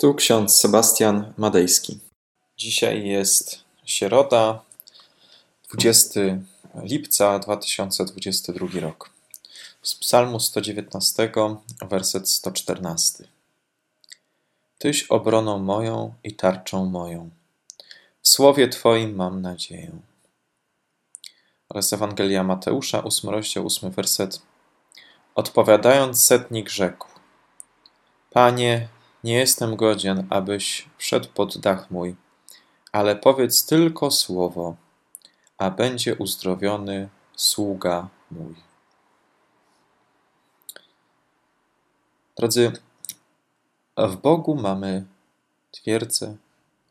Tu ksiądz Sebastian Madejski. Dzisiaj jest środa, 20 lipca 2022 rok. Z Psalmu 119, werset 114. Tyś obroną moją i tarczą moją. W słowie Twoim mam nadzieję. Oraz Ewangelia Mateusza, 8 rozdział, 8 werset. Odpowiadając setnik rzekł: Panie, nie jestem godzien, abyś wszedł pod dach mój, ale powiedz tylko słowo, a będzie uzdrowiony sługa mój. Drodzy, w Bogu mamy twierdzę,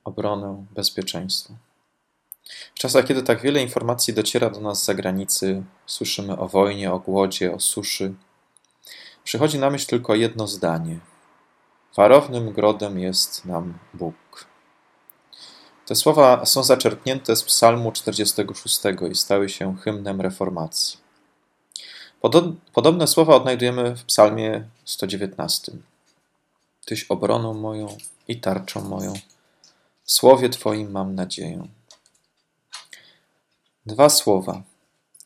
obronę, bezpieczeństwo. W czasach, kiedy tak wiele informacji dociera do nas z zagranicy, słyszymy o wojnie, o głodzie, o suszy, przychodzi na myśl tylko jedno zdanie – Warownym grodem jest nam Bóg. Te słowa są zaczerpnięte z Psalmu 46 i stały się hymnem reformacji. Podobne słowa odnajdujemy w Psalmie 119. Tyś obroną moją i tarczą moją. W słowie Twoim mam nadzieję. Dwa słowa: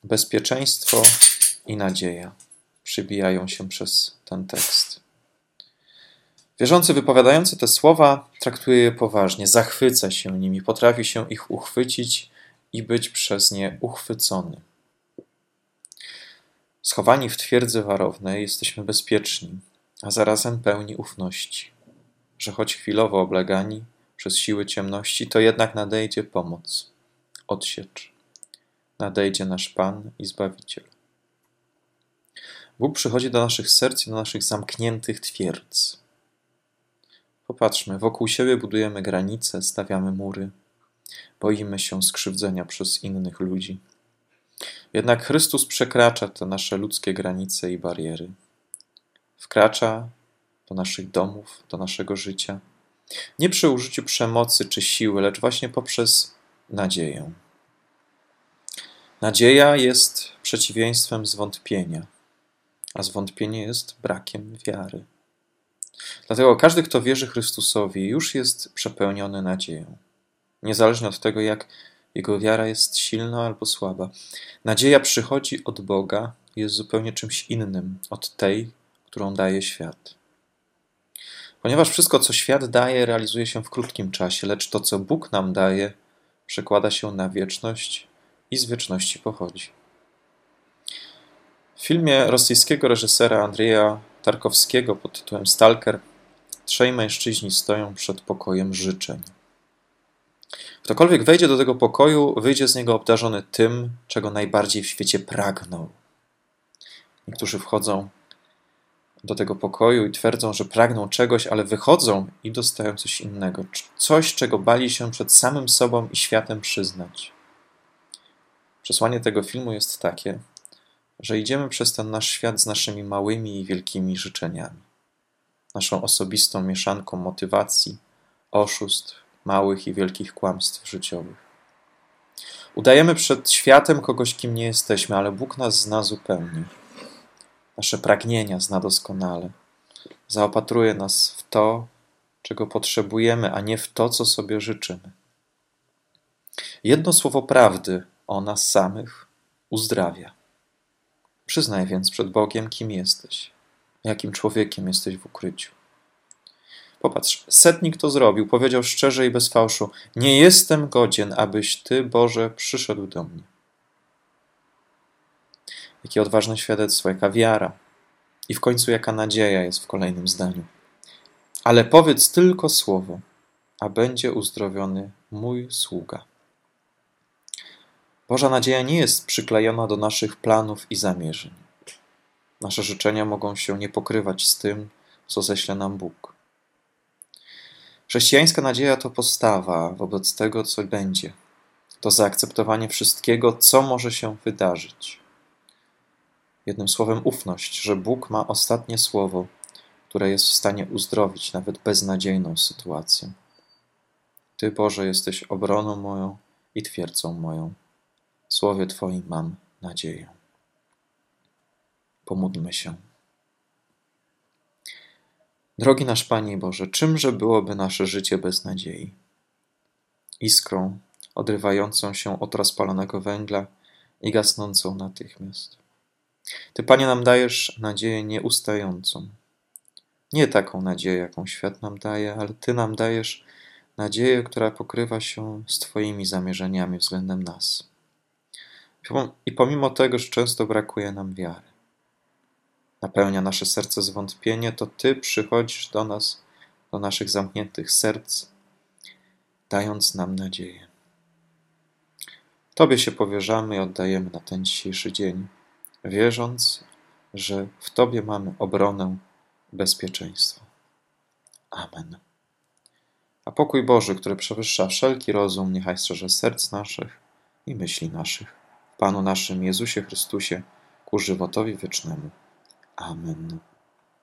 bezpieczeństwo i nadzieja przybijają się przez ten tekst. Wierzący wypowiadający te słowa traktuje je poważnie, zachwyca się nimi, potrafi się ich uchwycić i być przez nie uchwycony. Schowani w twierdzy warownej jesteśmy bezpieczni, a zarazem pełni ufności, że choć chwilowo oblegani przez siły ciemności, to jednak nadejdzie pomoc, odsiecz. Nadejdzie nasz Pan i Zbawiciel. Bóg przychodzi do naszych serc i do naszych zamkniętych twierdz Popatrzmy, wokół siebie budujemy granice, stawiamy mury, boimy się skrzywdzenia przez innych ludzi. Jednak Chrystus przekracza te nasze ludzkie granice i bariery. Wkracza do naszych domów, do naszego życia. Nie przy użyciu przemocy czy siły, lecz właśnie poprzez nadzieję. Nadzieja jest przeciwieństwem zwątpienia, a zwątpienie jest brakiem wiary. Dlatego każdy, kto wierzy Chrystusowi, już jest przepełniony nadzieją. Niezależnie od tego, jak jego wiara jest silna albo słaba. Nadzieja przychodzi od Boga, jest zupełnie czymś innym od tej, którą daje świat. Ponieważ wszystko, co świat daje, realizuje się w krótkim czasie, lecz to, co Bóg nam daje, przekłada się na wieczność i z wieczności pochodzi. W filmie rosyjskiego reżysera Andrzeja Tarkowskiego pod tytułem Stalker trzej mężczyźni stoją przed pokojem życzeń. Ktokolwiek wejdzie do tego pokoju, wyjdzie z niego obdarzony tym, czego najbardziej w świecie pragnął. Niektórzy wchodzą do tego pokoju i twierdzą, że pragną czegoś, ale wychodzą i dostają coś innego. Coś, czego bali się przed samym sobą i światem przyznać. Przesłanie tego filmu jest takie, że idziemy przez ten nasz świat z naszymi małymi i wielkimi życzeniami, naszą osobistą mieszanką motywacji, oszustw, małych i wielkich kłamstw życiowych. Udajemy przed światem kogoś, kim nie jesteśmy, ale Bóg nas zna zupełnie. Nasze pragnienia zna doskonale. Zaopatruje nas w to, czego potrzebujemy, a nie w to, co sobie życzymy. Jedno słowo prawdy o nas samych uzdrawia. Przyznaj więc przed Bogiem, kim jesteś, jakim człowiekiem jesteś w ukryciu. Popatrz, setnik to zrobił, powiedział szczerze i bez fałszu: Nie jestem godzien, abyś ty, Boże, przyszedł do mnie. Jakie odważne świadectwo, jaka wiara i w końcu jaka nadzieja jest w kolejnym zdaniu. Ale powiedz tylko słowo, a będzie uzdrowiony mój sługa. Boża nadzieja nie jest przyklejona do naszych planów i zamierzeń. Nasze życzenia mogą się nie pokrywać z tym, co ześle nam Bóg. Chrześcijańska nadzieja to postawa wobec tego, co będzie. To zaakceptowanie wszystkiego, co może się wydarzyć. Jednym słowem, ufność, że Bóg ma ostatnie słowo, które jest w stanie uzdrowić nawet beznadziejną sytuację. Ty, Boże, jesteś obroną moją i twierdzą moją. Słowie Twoim mam nadzieję. Pomódlmy się. Drogi nasz Panie Boże, czymże byłoby nasze życie bez nadziei? Iskrą odrywającą się od rozpalonego węgla i gasnącą natychmiast. Ty, Panie, nam dajesz nadzieję nieustającą. Nie taką nadzieję, jaką świat nam daje, ale Ty nam dajesz nadzieję, która pokrywa się z Twoimi zamierzeniami względem nas. I pomimo tego, że często brakuje nam wiary, napełnia nasze serce zwątpienie, to Ty przychodzisz do nas, do naszych zamkniętych serc, dając nam nadzieję. Tobie się powierzamy i oddajemy na ten dzisiejszy dzień, wierząc, że w Tobie mamy obronę bezpieczeństwo. Amen. A pokój Boży, który przewyższa wszelki rozum, niechaj strzeże serc naszych i myśli naszych. Panu naszym Jezusie Chrystusie, ku żywotowi wiecznemu. Amen.